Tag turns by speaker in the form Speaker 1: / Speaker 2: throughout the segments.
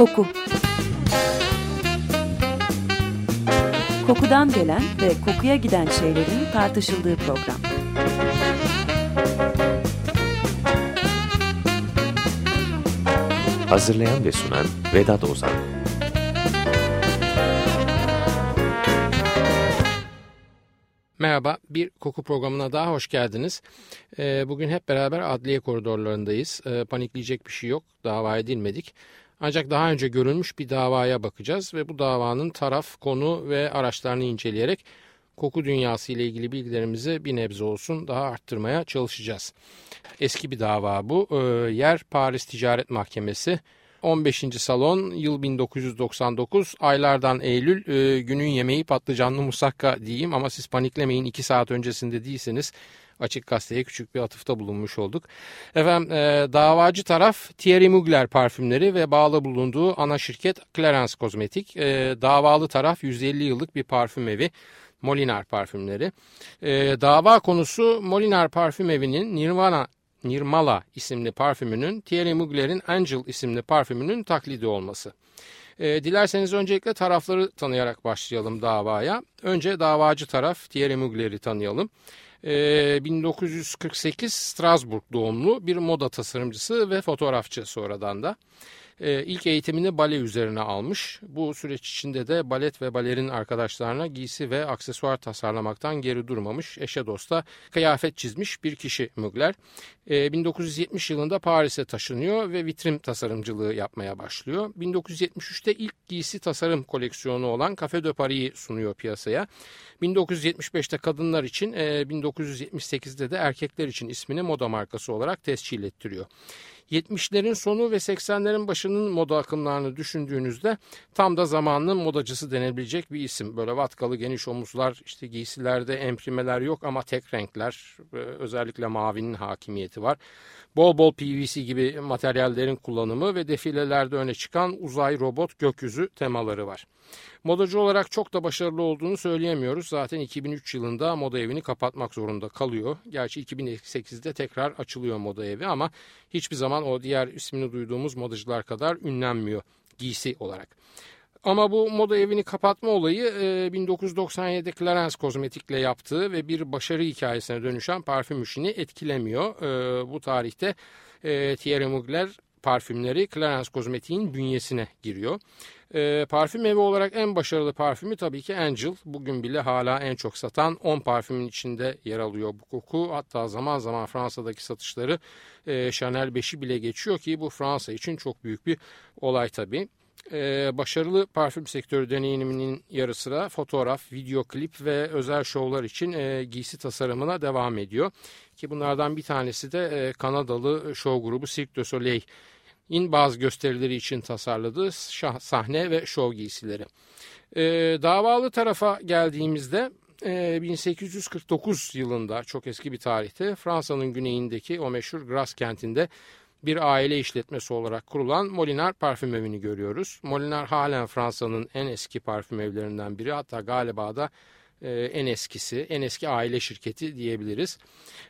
Speaker 1: Koku Kokudan gelen ve kokuya giden şeylerin tartışıldığı program.
Speaker 2: Hazırlayan ve sunan Vedat Ozan
Speaker 3: Merhaba, bir koku programına daha hoş geldiniz. Ee, bugün hep beraber adliye koridorlarındayız. Ee, panikleyecek bir şey yok, dava edilmedik. Ancak daha önce görülmüş bir davaya bakacağız ve bu davanın taraf, konu ve araçlarını inceleyerek koku dünyası ile ilgili bilgilerimizi bir nebze olsun daha arttırmaya çalışacağız. Eski bir dava bu. Ee, yer Paris Ticaret Mahkemesi. 15. salon yıl 1999 aylardan Eylül e, günün yemeği patlıcanlı musakka diyeyim ama siz paniklemeyin 2 saat öncesinde değilseniz açık gazeteye küçük bir atıfta bulunmuş olduk. Efendim e, davacı taraf Thierry Mugler parfümleri ve bağlı bulunduğu ana şirket Clarence Kozmetik. E, davalı taraf 150 yıllık bir parfüm evi. Molinar parfümleri. E, dava konusu Molinar parfüm evinin Nirvana Nirmala isimli parfümünün Thierry Mugler'in Angel isimli parfümünün taklidi olması. E, dilerseniz öncelikle tarafları tanıyarak başlayalım davaya. Önce davacı taraf Thierry Mugler'i tanıyalım. E, 1948 Strasbourg doğumlu bir moda tasarımcısı ve fotoğrafçı sonradan da. E, ilk eğitimini bale üzerine almış. Bu süreç içinde de balet ve balerin arkadaşlarına giysi ve aksesuar tasarlamaktan geri durmamış. Eşe dosta kıyafet çizmiş bir kişi Mugler. E, 1970 yılında Paris'e taşınıyor ve vitrin tasarımcılığı yapmaya başlıyor. 1973'te ilk giysi tasarım koleksiyonu olan Café de Paris'i sunuyor piyasaya. 1975'te kadınlar için, e, 1978'de de erkekler için ismini moda markası olarak tescil ettiriyor. 70'lerin sonu ve 80'lerin başının moda akımlarını düşündüğünüzde tam da zamanının modacısı denebilecek bir isim. Böyle vatkalı geniş omuzlar, işte giysilerde emprimeler yok ama tek renkler, özellikle mavinin hakimiyeti var. Bol bol PVC gibi materyallerin kullanımı ve defilelerde öne çıkan uzay robot gökyüzü temaları var. Modacı olarak çok da başarılı olduğunu söyleyemiyoruz. Zaten 2003 yılında moda evini kapatmak zorunda kalıyor. Gerçi 2008'de tekrar açılıyor moda evi ama hiçbir zaman o diğer ismini duyduğumuz modacılar kadar ünlenmiyor giysi olarak. Ama bu moda evini kapatma olayı 1997'de Clarence Kozmetik'le yaptığı ve bir başarı hikayesine dönüşen parfüm işini etkilemiyor. Bu tarihte Thierry Mugler parfümleri Clarence Kozmetik'in bünyesine giriyor. E, parfüm evi olarak en başarılı parfümü tabii ki Angel. Bugün bile hala en çok satan 10 parfümün içinde yer alıyor bu koku. Hatta zaman zaman Fransa'daki satışları e, Chanel 5'i bile geçiyor ki bu Fransa için çok büyük bir olay tabii. Ee, başarılı parfüm sektörü deneyiminin yarı sıra fotoğraf, video klip ve özel şovlar için e, giysi tasarımına devam ediyor. Ki bunlardan bir tanesi de e, Kanadalı şov grubu Cirque du Soleil in bazı gösterileri için tasarladığı sahne ve şov giysileri. E, davalı tarafa geldiğimizde e, 1849 yılında çok eski bir tarihte Fransa'nın güneyindeki o meşhur Grasse kentinde bir aile işletmesi olarak kurulan Molinar parfüm evini görüyoruz. Molinar halen Fransa'nın en eski parfüm evlerinden biri hatta galiba da e, en eskisi, en eski aile şirketi diyebiliriz.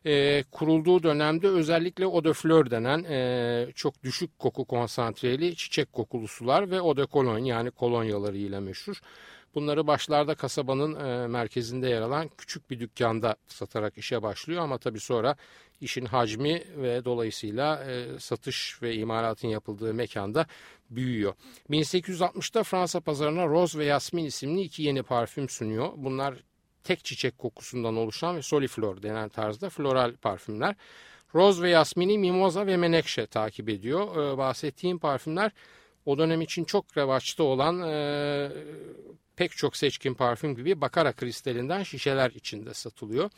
Speaker 3: E, kurulduğu dönemde özellikle eau de fleur denen e, çok düşük koku konsantreli çiçek kokulu sular ve eau de cologne yani kolonyaları ile meşhur. Bunları başlarda kasabanın merkezinde yer alan küçük bir dükkanda satarak işe başlıyor ama tabii sonra işin hacmi ve dolayısıyla e, satış ve imalatın yapıldığı mekanda büyüyor. 1860'da Fransa pazarına Rose ve Yasmin isimli iki yeni parfüm sunuyor. Bunlar tek çiçek kokusundan oluşan ve soliflor denen tarzda floral parfümler. Rose ve Yasmin'i Mimoza ve Menekşe takip ediyor. Ee, bahsettiğim parfümler o dönem için çok revaçta olan e, pek çok seçkin parfüm gibi bakara kristalinden şişeler içinde satılıyor.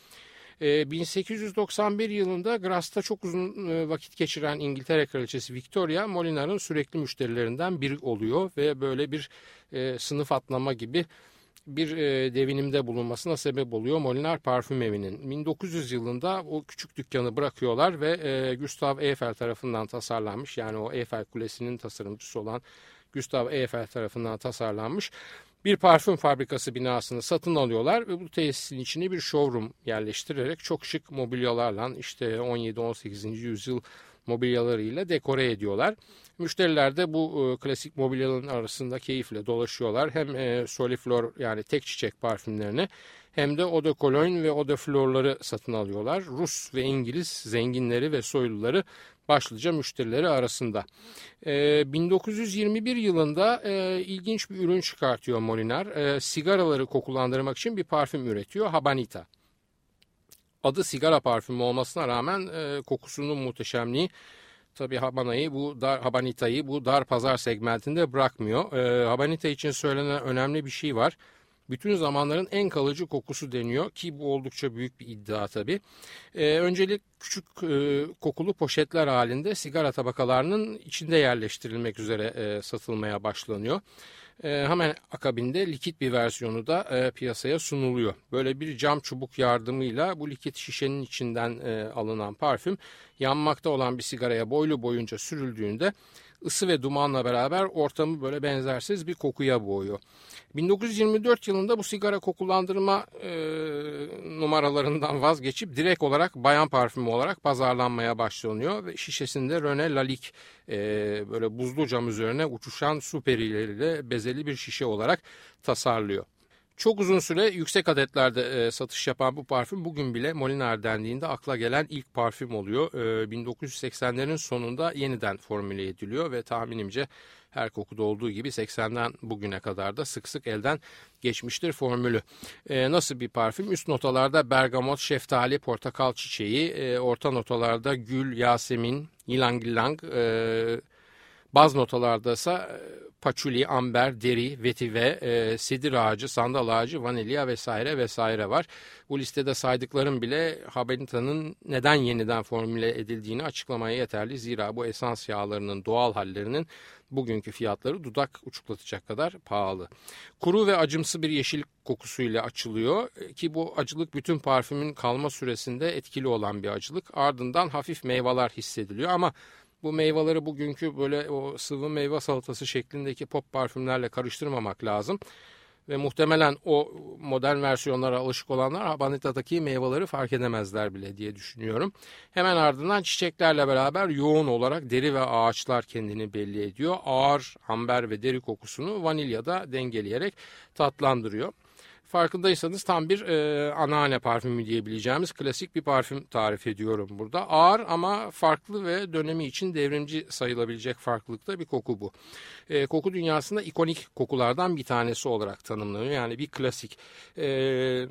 Speaker 3: 1891 ee, yılında Grass'ta çok uzun e, vakit geçiren İngiltere Kraliçesi Victoria Molinar'ın sürekli müşterilerinden biri oluyor ve böyle bir e, sınıf atlama gibi bir e, devinimde bulunmasına sebep oluyor Molinar Parfüm Evi'nin. 1900 yılında o küçük dükkanı bırakıyorlar ve Gustav Eiffel tarafından tasarlanmış yani o Eiffel Kulesi'nin tasarımcısı olan Gustav Eiffel tarafından tasarlanmış bir parfüm fabrikası binasını satın alıyorlar ve bu tesisin içine bir showroom yerleştirerek çok şık mobilyalarla işte 17-18. yüzyıl mobilyalarıyla dekore ediyorlar. Müşteriler de bu e, klasik mobilyaların arasında keyifle dolaşıyorlar. Hem e, Soliflor yani tek çiçek parfümlerini hem de de Cologne ve de Flor'ları satın alıyorlar. Rus ve İngiliz zenginleri ve soyluları başlıca müşterileri arasında. E, 1921 yılında e, ilginç bir ürün çıkartıyor Molinar. E, sigaraları kokulandırmak için bir parfüm üretiyor Habanita. Adı sigara parfümü olmasına rağmen e, kokusunun muhteşemliği tabi Habana'yı bu dar Habanita'yı bu dar pazar segmentinde bırakmıyor. E, Habanita için söylenen önemli bir şey var bütün zamanların en kalıcı kokusu deniyor ki bu oldukça büyük bir iddia tabii. Ee, öncelik küçük e, kokulu poşetler halinde sigara tabakalarının içinde yerleştirilmek üzere e, satılmaya başlanıyor. E, hemen akabinde likit bir versiyonu da e, piyasaya sunuluyor. Böyle bir cam çubuk yardımıyla bu likit şişenin içinden e, alınan parfüm yanmakta olan bir sigaraya boylu boyunca sürüldüğünde ısı ve dumanla beraber ortamı böyle benzersiz bir kokuya boğuyor. 1924 yılında bu sigara kokulandırma e, numaralarından vazgeçip direkt olarak bayan parfümü olarak pazarlanmaya başlanıyor ve şişesinde Rene Lalique e, böyle buzlu cam üzerine uçuşan su perileriyle bezeli bir şişe olarak tasarlıyor. Çok uzun süre yüksek adetlerde e, satış yapan bu parfüm bugün bile Molinar dendiğinde akla gelen ilk parfüm oluyor. E, 1980'lerin sonunda yeniden formüle ediliyor ve tahminimce her kokuda olduğu gibi 80'den bugüne kadar da sık sık elden geçmiştir formülü. E, nasıl bir parfüm? Üst notalarda bergamot, şeftali, portakal çiçeği, e, orta notalarda gül, yasemin, ylang ylang, e, baz notalarda ise e, paçuli, amber, deri, vetive, e, sedir ağacı, sandal ağacı, vanilya vesaire vesaire var. Bu listede saydıklarım bile Habenita'nın neden yeniden formüle edildiğini açıklamaya yeterli. Zira bu esans yağlarının doğal hallerinin bugünkü fiyatları dudak uçuklatacak kadar pahalı. Kuru ve acımsı bir yeşil kokusuyla açılıyor ki bu acılık bütün parfümün kalma süresinde etkili olan bir acılık. Ardından hafif meyveler hissediliyor ama bu meyveleri bugünkü böyle o sıvı meyve salatası şeklindeki pop parfümlerle karıştırmamak lazım. Ve muhtemelen o modern versiyonlara alışık olanlar Habanita'daki meyveleri fark edemezler bile diye düşünüyorum. Hemen ardından çiçeklerle beraber yoğun olarak deri ve ağaçlar kendini belli ediyor. Ağır amber ve deri kokusunu vanilyada dengeleyerek tatlandırıyor. Farkındaysanız tam bir e, anneanne parfümü diyebileceğimiz klasik bir parfüm tarif ediyorum burada. Ağır ama farklı ve dönemi için devrimci sayılabilecek farklılıkta bir koku bu. E, koku dünyasında ikonik kokulardan bir tanesi olarak tanımlanıyor. Yani bir klasik. E,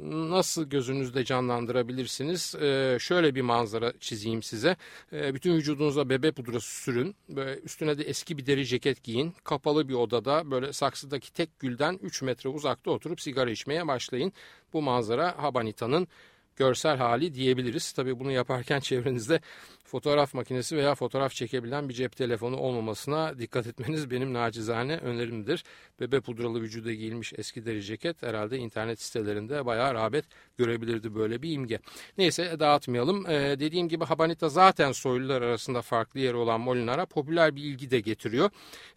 Speaker 3: nasıl gözünüzde canlandırabilirsiniz? E, şöyle bir manzara çizeyim size. E, bütün vücudunuza bebe pudrası sürün. Böyle üstüne de eski bir deri ceket giyin. Kapalı bir odada böyle saksıdaki tek gülden 3 metre uzakta oturup sigara içmeye başlayın. Bu manzara Habanita'nın görsel hali diyebiliriz. Tabii bunu yaparken çevrenizde fotoğraf makinesi veya fotoğraf çekebilen bir cep telefonu olmamasına dikkat etmeniz benim nacizane önerimdir. Bebe pudralı vücuda giyilmiş eski deri ceket herhalde internet sitelerinde bayağı rağbet görebilirdi böyle bir imge. Neyse dağıtmayalım. Ee, dediğim gibi Habanita zaten soylular arasında farklı yeri olan Molinar'a popüler bir ilgi de getiriyor.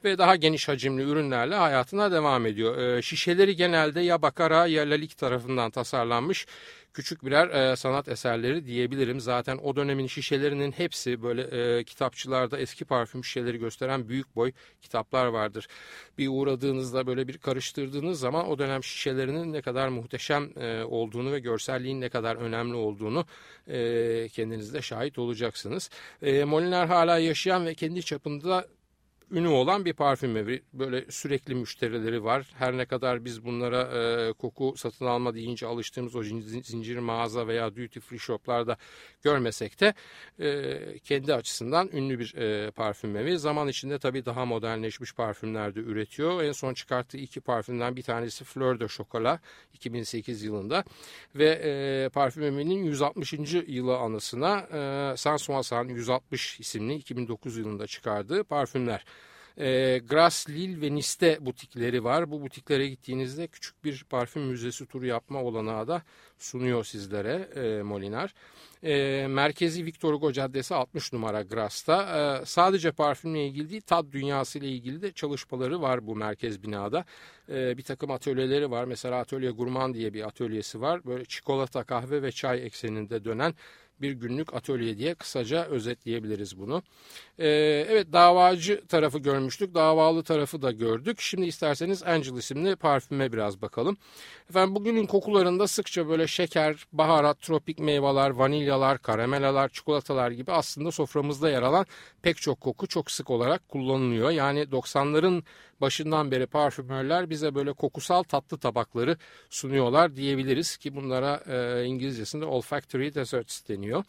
Speaker 3: Ve daha geniş hacimli ürünlerle hayatına devam ediyor. Ee, şişeleri genelde ya Bakara ya Lalik tarafından tasarlanmış küçük birer e, sanat eserleri diyebilirim. Zaten o dönemin şişelerinin hepsi böyle e, kitapçılarda eski parfüm şişeleri gösteren büyük boy kitaplar vardır. Bir uğradığınızda böyle bir karıştırdığınız zaman o dönem şişelerinin ne kadar muhteşem e, olduğunu ve görselliğin ne kadar önemli olduğunu e, kendiniz de şahit olacaksınız. E, Molinar hala yaşayan ve kendi çapında ünü olan bir parfüm evi. Böyle sürekli müşterileri var. Her ne kadar biz bunlara e, koku satın alma deyince alıştığımız o zincir mağaza veya duty free shoplarda görmesek de e, kendi açısından ünlü bir e, parfüm evi. Zaman içinde tabii daha modernleşmiş parfümler de üretiyor. En son çıkarttığı iki parfümden bir tanesi Fleur de Chocolat 2008 yılında ve e, parfüm evinin 160. yılı anısına e, Sansoissant 160 isimli 2009 yılında çıkardığı parfümler. E, Gras, Lille ve Nice'te butikleri var. Bu butiklere gittiğinizde küçük bir parfüm müzesi turu yapma olanağı da sunuyor sizlere e, Molinar. E, merkezi Victor Hugo Caddesi 60 numara Gras'ta. E, sadece parfümle ilgili değil tat dünyası ile ilgili de çalışmaları var bu merkez binada. E, bir takım atölyeleri var. Mesela Atölye Gurman diye bir atölyesi var. Böyle çikolata, kahve ve çay ekseninde dönen bir günlük atölye diye kısaca özetleyebiliriz bunu. Ee, evet davacı tarafı görmüştük. Davalı tarafı da gördük. Şimdi isterseniz Angel isimli parfüme biraz bakalım. Efendim bugünün kokularında sıkça böyle şeker, baharat, tropik meyveler, vanilyalar, karamelalar, çikolatalar gibi aslında soframızda yer alan pek çok koku çok sık olarak kullanılıyor. Yani 90'ların başından beri parfümörler bize böyle kokusal tatlı tabakları sunuyorlar diyebiliriz ki bunlara e, İngilizcesinde olfactory desserts deniyor.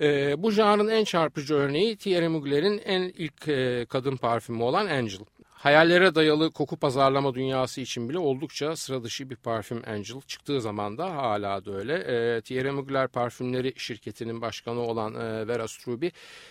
Speaker 3: E, bu janrın en çarpıcı örneği Thierry Mugler'in en ilk e, kadın parfümü olan Angel. Hayallere dayalı koku pazarlama dünyası için bile oldukça sıra dışı bir parfüm Angel. Çıktığı zaman da hala da öyle. E, Thierry Mugler parfümleri şirketinin başkanı olan e, Vera Struby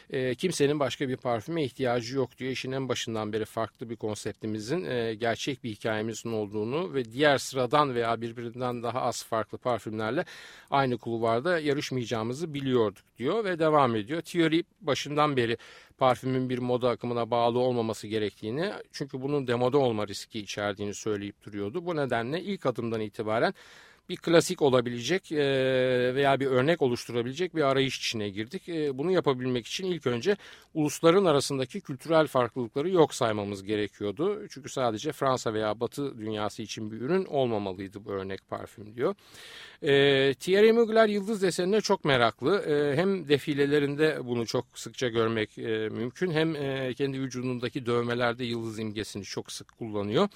Speaker 3: e, kimsenin başka bir parfüme ihtiyacı yok diyor. İşin en başından beri farklı bir konseptimizin e, gerçek bir hikayemizin olduğunu ve diğer sıradan veya birbirinden daha az farklı parfümlerle aynı kulvarda yarışmayacağımızı biliyorduk diyor ve devam ediyor. Thierry başından beri parfümün bir moda akımına bağlı olmaması gerektiğini çünkü bunun demoda olma riski içerdiğini söyleyip duruyordu. Bu nedenle ilk adımdan itibaren bir klasik olabilecek veya bir örnek oluşturabilecek bir arayış içine girdik. Bunu yapabilmek için ilk önce ulusların arasındaki kültürel farklılıkları yok saymamız gerekiyordu. Çünkü sadece Fransa veya Batı dünyası için bir ürün olmamalıydı bu örnek parfüm diyor. Thierry Mugler yıldız desenine çok meraklı. Hem defilelerinde bunu çok sıkça görmek mümkün hem kendi vücudundaki dövmelerde yıldız imgesini çok sık kullanıyor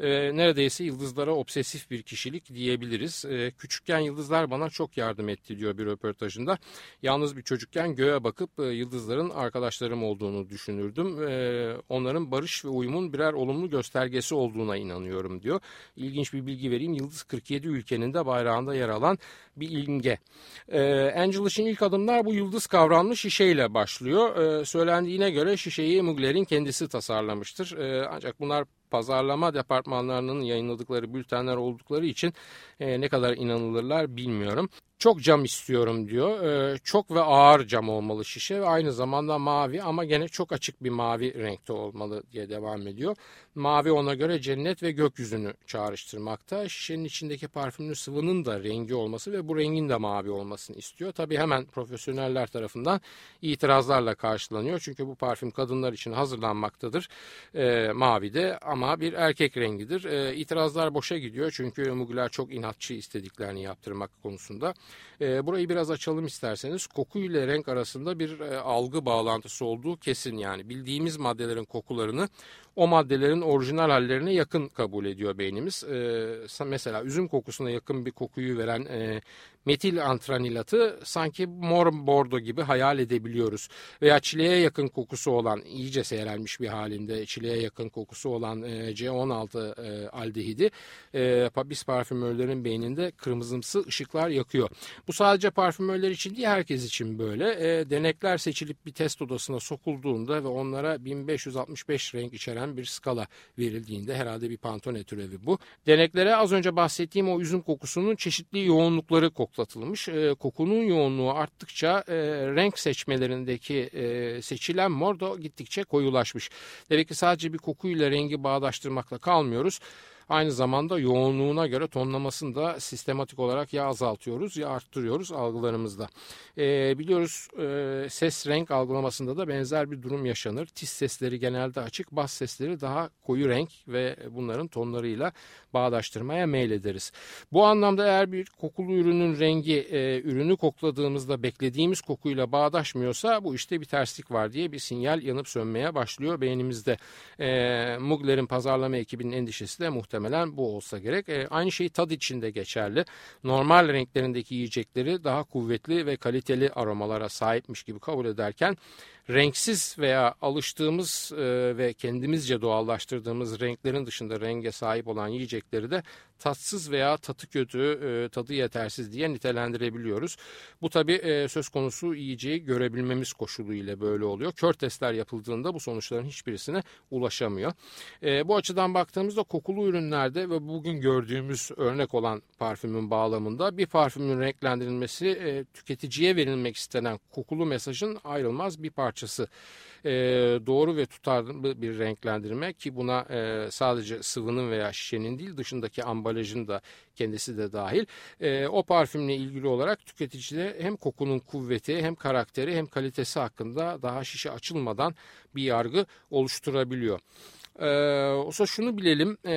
Speaker 3: e, neredeyse yıldızlara obsesif bir kişilik diyebiliriz. E, küçükken yıldızlar bana çok yardım etti diyor bir röportajında. Yalnız bir çocukken göğe bakıp e, yıldızların arkadaşlarım olduğunu düşünürdüm. E, onların barış ve uyumun birer olumlu göstergesi olduğuna inanıyorum diyor. İlginç bir bilgi vereyim. Yıldız 47 ülkenin de bayrağında yer alan bir imge. E, Angel için ilk adımlar bu yıldız kavramlı şişeyle başlıyor. E, söylendiğine göre şişeyi Mugler'in kendisi tasarlamıştır. E, ancak bunlar pazarlama departmanlarının yayınladıkları bültenler oldukları için e, ne kadar inanılırlar bilmiyorum. Çok cam istiyorum diyor. Ee, çok ve ağır cam olmalı şişe ve aynı zamanda mavi ama gene çok açık bir mavi renkte olmalı diye devam ediyor. Mavi ona göre cennet ve gökyüzünü çağrıştırmakta. Şişenin içindeki parfümlü sıvının da rengi olması ve bu rengin de mavi olmasını istiyor. Tabi hemen profesyoneller tarafından itirazlarla karşılanıyor. Çünkü bu parfüm kadınlar için hazırlanmaktadır. E, mavi de ama bir erkek rengidir. E, itirazlar boşa gidiyor çünkü Mugler çok inatçı istediklerini yaptırmak konusunda. E, burayı biraz açalım isterseniz. Koku ile renk arasında bir e, algı bağlantısı olduğu kesin yani. Bildiğimiz maddelerin kokularını o maddelerin orijinal hallerine yakın kabul ediyor beynimiz. E, mesela üzüm kokusuna yakın bir kokuyu veren e, metil antranilatı sanki mor bordo gibi hayal edebiliyoruz. Veya çileğe yakın kokusu olan iyice seyrelmiş bir halinde çileğe yakın kokusu olan e, C16 e, aldehidi e, biz parfümörlerin beyninde kırmızımsı ışıklar yakıyor. Bu sadece parfümörler için değil herkes için böyle. E, denekler seçilip bir test odasına sokulduğunda ve onlara 1565 renk içeren bir skala verildiğinde herhalde bir Pantone türevi bu. Deneklere az önce bahsettiğim o üzüm kokusunun çeşitli yoğunlukları koklatılmış. E, kokunun yoğunluğu arttıkça e, renk seçmelerindeki e, seçilen mor da gittikçe koyulaşmış. Demek ki sadece bir kokuyla rengi bağdaştırmakla kalmıyoruz. Aynı zamanda yoğunluğuna göre tonlamasını da sistematik olarak ya azaltıyoruz ya arttırıyoruz algılarımızda. E, biliyoruz e, ses renk algılamasında da benzer bir durum yaşanır. Tiz sesleri genelde açık, bas sesleri daha koyu renk ve bunların tonlarıyla bağdaştırmaya meylederiz. Bu anlamda eğer bir kokulu ürünün rengi e, ürünü kokladığımızda beklediğimiz kokuyla bağdaşmıyorsa bu işte bir terslik var diye bir sinyal yanıp sönmeye başlıyor beynimizde. E, Mugler'in pazarlama ekibinin endişesi de muhtemelen bu olsa gerek. E, aynı şey tad için de geçerli. Normal renklerindeki yiyecekleri daha kuvvetli ve kaliteli aromalara sahipmiş gibi kabul ederken renksiz veya alıştığımız e, ve kendimizce doğallaştırdığımız renklerin dışında renge sahip olan yiyecekleri de tatsız veya tadı kötü, e, tadı yetersiz diye nitelendirebiliyoruz. Bu tabi e, söz konusu yiyeceği görebilmemiz koşuluyla böyle oluyor. Kör testler yapıldığında bu sonuçların hiçbirisine ulaşamıyor. E, bu açıdan baktığımızda kokulu ürünlerde ve bugün gördüğümüz örnek olan parfümün bağlamında bir parfümün renklendirilmesi e, tüketiciye verilmek istenen kokulu mesajın ayrılmaz bir parçası e, doğru ve tutarlı bir renklendirme ki buna e, sadece sıvının veya şişenin değil dışındaki ambalajın da kendisi de dahil. E, o parfümle ilgili olarak tüketicide hem kokunun kuvveti hem karakteri hem kalitesi hakkında daha şişe açılmadan bir yargı oluşturabiliyor. Ee, olsa şunu bilelim e,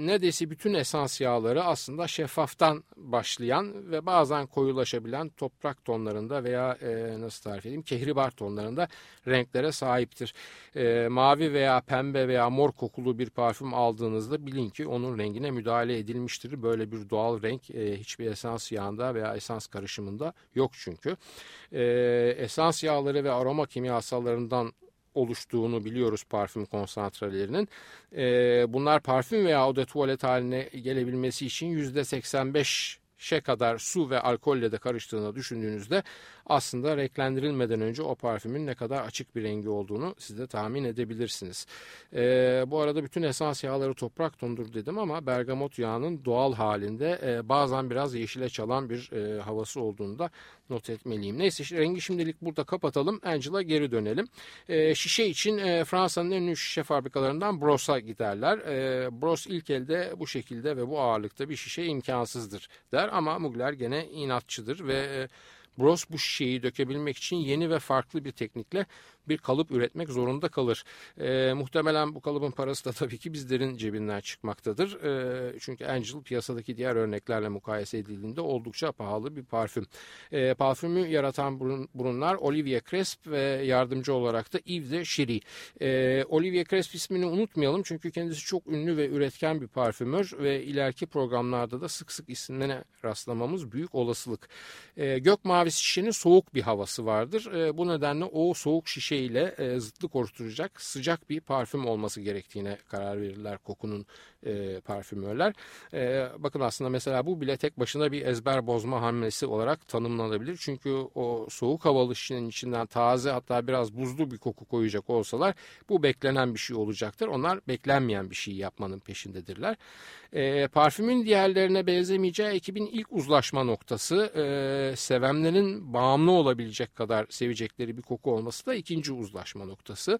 Speaker 3: neredeyse bütün esans yağları aslında şeffaftan başlayan ve bazen koyulaşabilen toprak tonlarında veya e, nasıl tarif edeyim kehribar tonlarında renklere sahiptir. E, mavi veya pembe veya mor kokulu bir parfüm aldığınızda bilin ki onun rengine müdahale edilmiştir. Böyle bir doğal renk e, hiçbir esans yağında veya esans karışımında yok çünkü. E, esans yağları ve aroma kimyasallarından oluştuğunu biliyoruz parfüm konsantralarının. E, bunlar parfüm veya oda tuvalet haline gelebilmesi için %85 şe kadar su ve alkolle de karıştığını düşündüğünüzde aslında renklendirilmeden önce o parfümün ne kadar açık bir rengi olduğunu siz de tahmin edebilirsiniz. E, bu arada bütün esans yağları toprak tondur dedim ama bergamot yağının doğal halinde e, bazen biraz yeşile çalan bir e, havası olduğunu da not etmeliyim. Neyse rengi şimdilik burada kapatalım. Angela geri dönelim. E, şişe için e, Fransa'nın en ünlü şişe fabrikalarından Bros'a giderler. E, Bros ilk elde bu şekilde ve bu ağırlıkta bir şişe imkansızdır der ama Mugler gene inatçıdır ve e, Bros bu şişeyi dökebilmek için yeni ve farklı bir teknikle bir kalıp üretmek zorunda kalır. E, muhtemelen bu kalıbın parası da tabii ki bizlerin cebinden çıkmaktadır. E, çünkü Angel piyasadaki diğer örneklerle mukayese edildiğinde oldukça pahalı bir parfüm. E, parfümü yaratan burun, burunlar Olivier Cresp ve yardımcı olarak da Yves de Chiry. E, Olivier Cresp ismini unutmayalım çünkü kendisi çok ünlü ve üretken bir parfümör ve ileriki programlarda da sık sık isimlerine rastlamamız büyük olasılık. E, gök mavisi şişenin soğuk bir havası vardır. E, bu nedenle o soğuk şişe ile e, zıtlık oluşturacak sıcak bir parfüm olması gerektiğine karar verirler kokunun e, parfümörler. E, bakın aslında mesela bu bile tek başına bir ezber bozma hamlesi olarak tanımlanabilir. Çünkü o soğuk havalı şişenin içinden taze hatta biraz buzlu bir koku koyacak olsalar bu beklenen bir şey olacaktır. Onlar beklenmeyen bir şey yapmanın peşindedirler. E, parfümün diğerlerine benzemeyeceği ekibin ilk uzlaşma noktası e, sevenlerin bağımlı olabilecek kadar sevecekleri bir koku olması da ikinci uzlaşma noktası.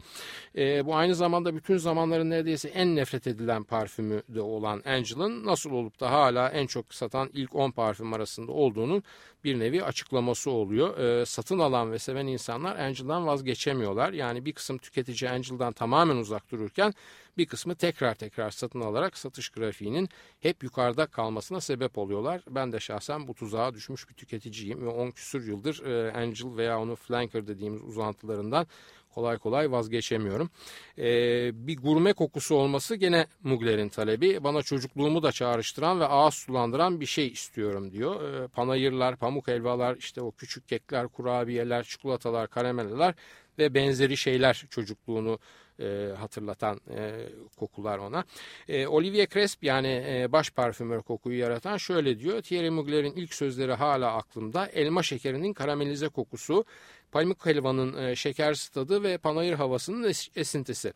Speaker 3: E, bu aynı zamanda bütün zamanların neredeyse en nefret edilen parfümü de olan Angel'ın nasıl olup da hala en çok satan ilk 10 parfüm arasında olduğunun bir nevi açıklaması oluyor. E, satın alan ve seven insanlar Angel'dan vazgeçemiyorlar. Yani bir kısım tüketici Angel'dan tamamen uzak dururken bir kısmı tekrar tekrar satın alarak satış grafiğinin hep yukarıda kalmasına sebep oluyorlar. Ben de şahsen bu tuzağa düşmüş bir tüketiciyim ve 10 küsur yıldır e, Angel veya onu Flanker dediğimiz uzantılarından kolay kolay vazgeçemiyorum. Ee, bir gurme kokusu olması gene Mugler'in talebi. Bana çocukluğumu da çağrıştıran ve ağız sulandıran bir şey istiyorum diyor. Ee, panayırlar, pamuk helvalar, işte o küçük kekler, kurabiyeler, çikolatalar, karameller ve benzeri şeyler çocukluğunu e, hatırlatan e, kokular ona. E, Olivier Cresp yani e, baş parfümör kokuyu yaratan şöyle diyor. Thierry Mugler'in ilk sözleri hala aklımda. Elma şekerinin karamelize kokusu, pamuk helvanın e, şeker tadı ve panayır havasının es esintisi.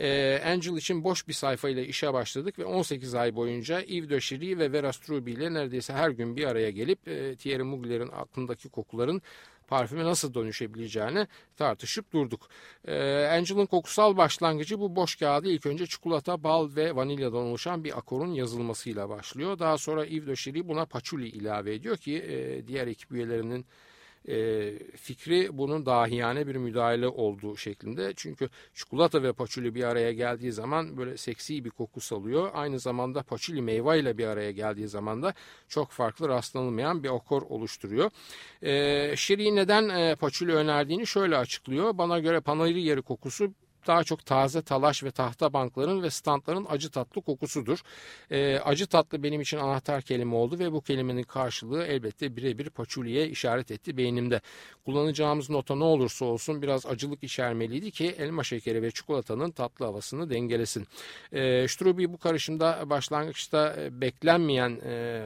Speaker 3: E, Angel için boş bir sayfa ile işe başladık ve 18 ay boyunca Yves de Chiry ve Vera Struby ile neredeyse her gün bir araya gelip e, Thierry Mugler'in aklındaki kokuların parfüme nasıl dönüşebileceğini tartışıp durduk. Ee, Angel'ın kokusal başlangıcı bu boş kağıdı ilk önce çikolata, bal ve vanilyadan oluşan bir akorun yazılmasıyla başlıyor. Daha sonra Yves de Chiry buna patchouli ilave ediyor ki e, diğer ekip üyelerinin e, fikri bunun dahiyane bir müdahale olduğu şeklinde. Çünkü çikolata ve paçuli bir araya geldiği zaman böyle seksi bir koku salıyor. Aynı zamanda paçuli meyve ile bir araya geldiği zaman da çok farklı rastlanılmayan bir okor oluşturuyor. E, Şiri neden e, paçuli önerdiğini şöyle açıklıyor. Bana göre panayır yeri kokusu daha çok taze talaş ve tahta bankların ve standların acı tatlı kokusudur. E, acı tatlı benim için anahtar kelime oldu ve bu kelimenin karşılığı elbette birebir paçuliye işaret etti beynimde. Kullanacağımız nota ne olursa olsun biraz acılık içermeliydi ki elma şekeri ve çikolatanın tatlı havasını dengelesin. E, Struby bu karışımda başlangıçta beklenmeyen e,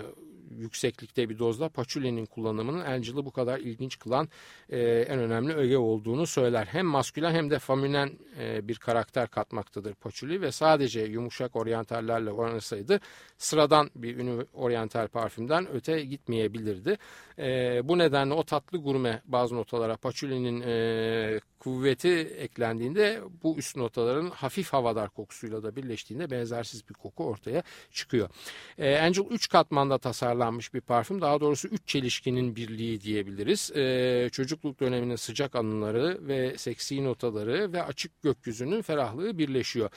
Speaker 3: yükseklikte bir dozda paçulinin kullanımının Angel'ı bu kadar ilginç kılan e, en önemli öge olduğunu söyler. Hem maskülen hem de faminen e, bir karakter katmaktadır paçuli ve sadece yumuşak oryantallerle oynasaydı sıradan bir ünlü oryantal parfümden öte gitmeyebilirdi. E, bu nedenle o tatlı gurme bazı notalara paçulinin e, kuvveti eklendiğinde bu üst notaların hafif havadar kokusuyla da birleştiğinde benzersiz bir koku ortaya çıkıyor. E, Angel 3 katmanda tasarlanmış bir parfüm. Daha doğrusu 3 çelişkinin birliği diyebiliriz. E, çocukluk döneminin sıcak anıları ve seksi notaları ve açık gökyüzünün ferahlığı birleşiyor.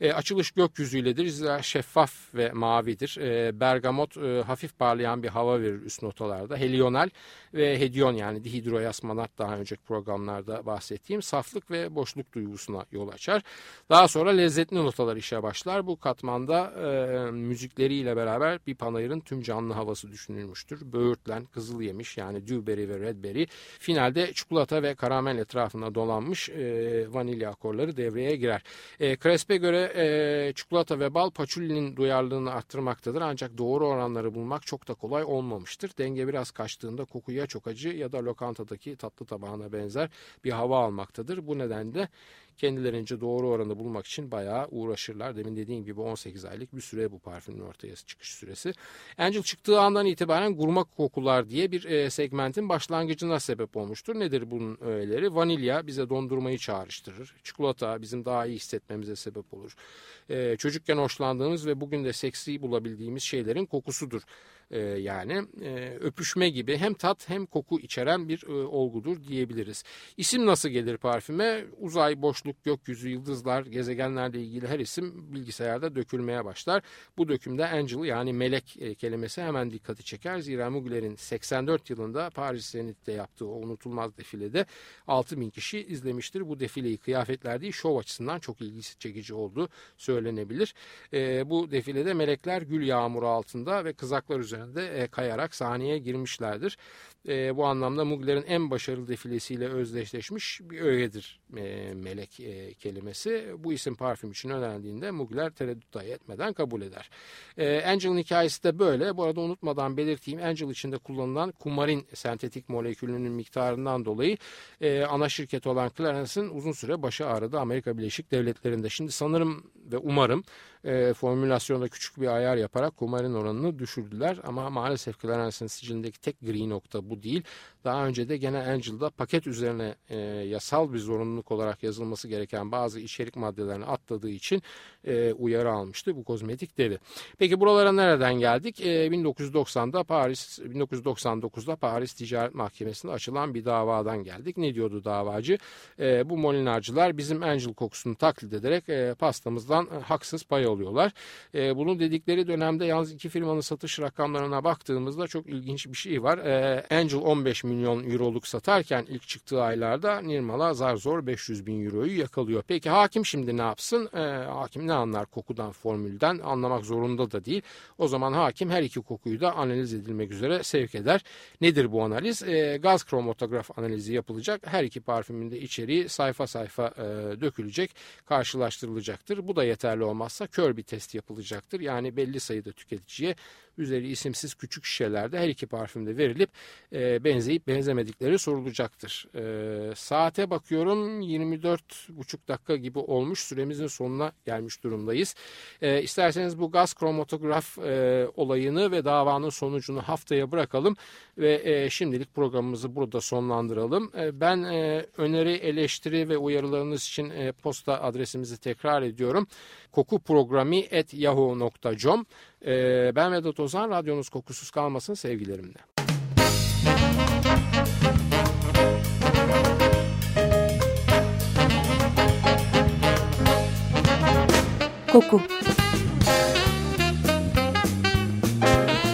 Speaker 3: E, açılış gökyüzüyledir. Zira şeffaf ve mavidir. E, bergamot e, hafif parlayan bir hava verir üst notalarda. Helional ve hedyon yani dihidroyasmanat daha önceki programlarda bahsettiğim saflık ve boşluk duygusuna yol açar. Daha sonra lezzetli notalar işe başlar. Bu katmanda e, müzikleriyle beraber bir panayırın tüm canlı havası düşünülmüştür. Böğürtlen, kızıl yemiş yani dewberry ve redberry. Finalde çikolata ve karamel etrafına dolanmış e, vanilya akorları devreye girer. E, Crespe göre e, çikolata ve bal paçulinin duyarlılığını arttırmaktadır. Ancak doğru oranları bulmak çok da kolay olmamıştır. Denge biraz kaçtığında koku ya çok acı ya da lokantadaki tatlı tabağına benzer bir hava almaktadır. Bu nedenle kendilerince doğru oranı bulmak için bayağı uğraşırlar. Demin dediğim gibi 18 aylık bir süre bu parfümün ortaya çıkış süresi. Angel çıktığı andan itibaren gurma kokular diye bir e, segmentin başlangıcına sebep olmuştur. Nedir bunun öğeleri? Vanilya bize dondurmayı çağrıştırır. Çikolata bizim daha iyi hissetmemize sebep olur. E, çocukken hoşlandığımız ve bugün de seksi bulabildiğimiz şeylerin kokusudur. E, yani e, öpüşme gibi hem tat hem koku içeren bir e, olgudur diyebiliriz. İsim nasıl gelir parfüme? Uzay, boşluk, gökyüzü, yıldızlar, gezegenlerle ilgili her isim bilgisayarda dökülmeye başlar. Bu dökümde angel yani melek kelimesi hemen dikkati çeker. Zira Mugler'in 84 yılında Paris Zenit'te yaptığı o unutulmaz defilede 6 bin kişi izlemiştir. Bu defileyi kıyafetler değil şov açısından çok ilgi çekici olduğu söylenebilir. Bu defilede melekler gül yağmuru altında ve kızaklar üzerinde üzerinde kayarak sahneye girmişlerdir. E, bu anlamda Mugler'in en başarılı defilesiyle özdeşleşmiş bir öğedir e, melek e, kelimesi. Bu isim parfüm için önerdiğinde Mugler tereddüt etmeden kabul eder. E, Angel'ın hikayesi de böyle. Bu arada unutmadan belirteyim Angel içinde kullanılan kumarin sentetik molekülünün miktarından dolayı e, ana şirket olan Clarence'ın uzun süre başı ağrıdı Amerika Birleşik Devletleri'nde. Şimdi sanırım ve umarım e, formülasyonda küçük bir ayar yaparak kumarin oranını düşürdüler. Ama maalesef Clarence'ın sicilindeki tek gri nokta bu değil. Daha önce de gene Angel'da paket üzerine e, yasal bir zorunluluk olarak yazılması gereken bazı içerik maddelerini atladığı için e, uyarı almıştı bu kozmetik devi. Peki buralara nereden geldik? E, 1990'da Paris 1999'da Paris Ticaret Mahkemesi'nde açılan bir davadan geldik. Ne diyordu davacı? E, bu molinarcılar bizim Angel kokusunu taklit ederek e, pastamızdan e, haksız pay alıyorlar. E, bunu dedikleri dönemde yalnız iki firmanın satış rakamlarına baktığımızda çok ilginç bir şey var. E, Angel 15 milyon euroluk satarken ilk çıktığı aylarda Nirmala zar zor 500 bin euroyu yakalıyor. Peki hakim şimdi ne yapsın? E, hakim ne anlar kokudan, formülden anlamak zorunda da değil. O zaman hakim her iki kokuyu da analiz edilmek üzere sevk eder. Nedir bu analiz? E, gaz kromatograf analizi yapılacak. Her iki parfümün de içeriği sayfa sayfa e, dökülecek, karşılaştırılacaktır. Bu da yeterli olmazsa kör bir test yapılacaktır. Yani belli sayıda tüketiciye üzeri isimsiz küçük şişelerde her iki parfümde verilip e, benzeyip benzemedikleri sorulacaktır. E, saate bakıyorum 24,5 dakika gibi olmuş süremizin sonuna gelmiş durumdayız. E, isterseniz bu gaz kromatograf e, olayını ve davanın sonucunu haftaya bırakalım ve e, şimdilik programımızı burada sonlandıralım. E, ben e, öneri, eleştiri ve uyarılarınız için e, posta adresimizi tekrar ediyorum. kokuprogrami.yahoo.com e, Ben Vedat Ozan, radyonuz kokusuz kalmasın sevgilerimle.
Speaker 1: Koku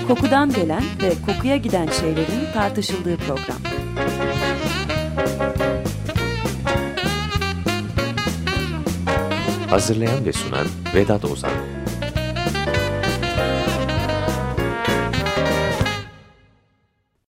Speaker 1: Kokudan gelen ve kokuya giden şeylerin tartışıldığı program.
Speaker 2: Hazırlayan ve sunan Vedat Ozan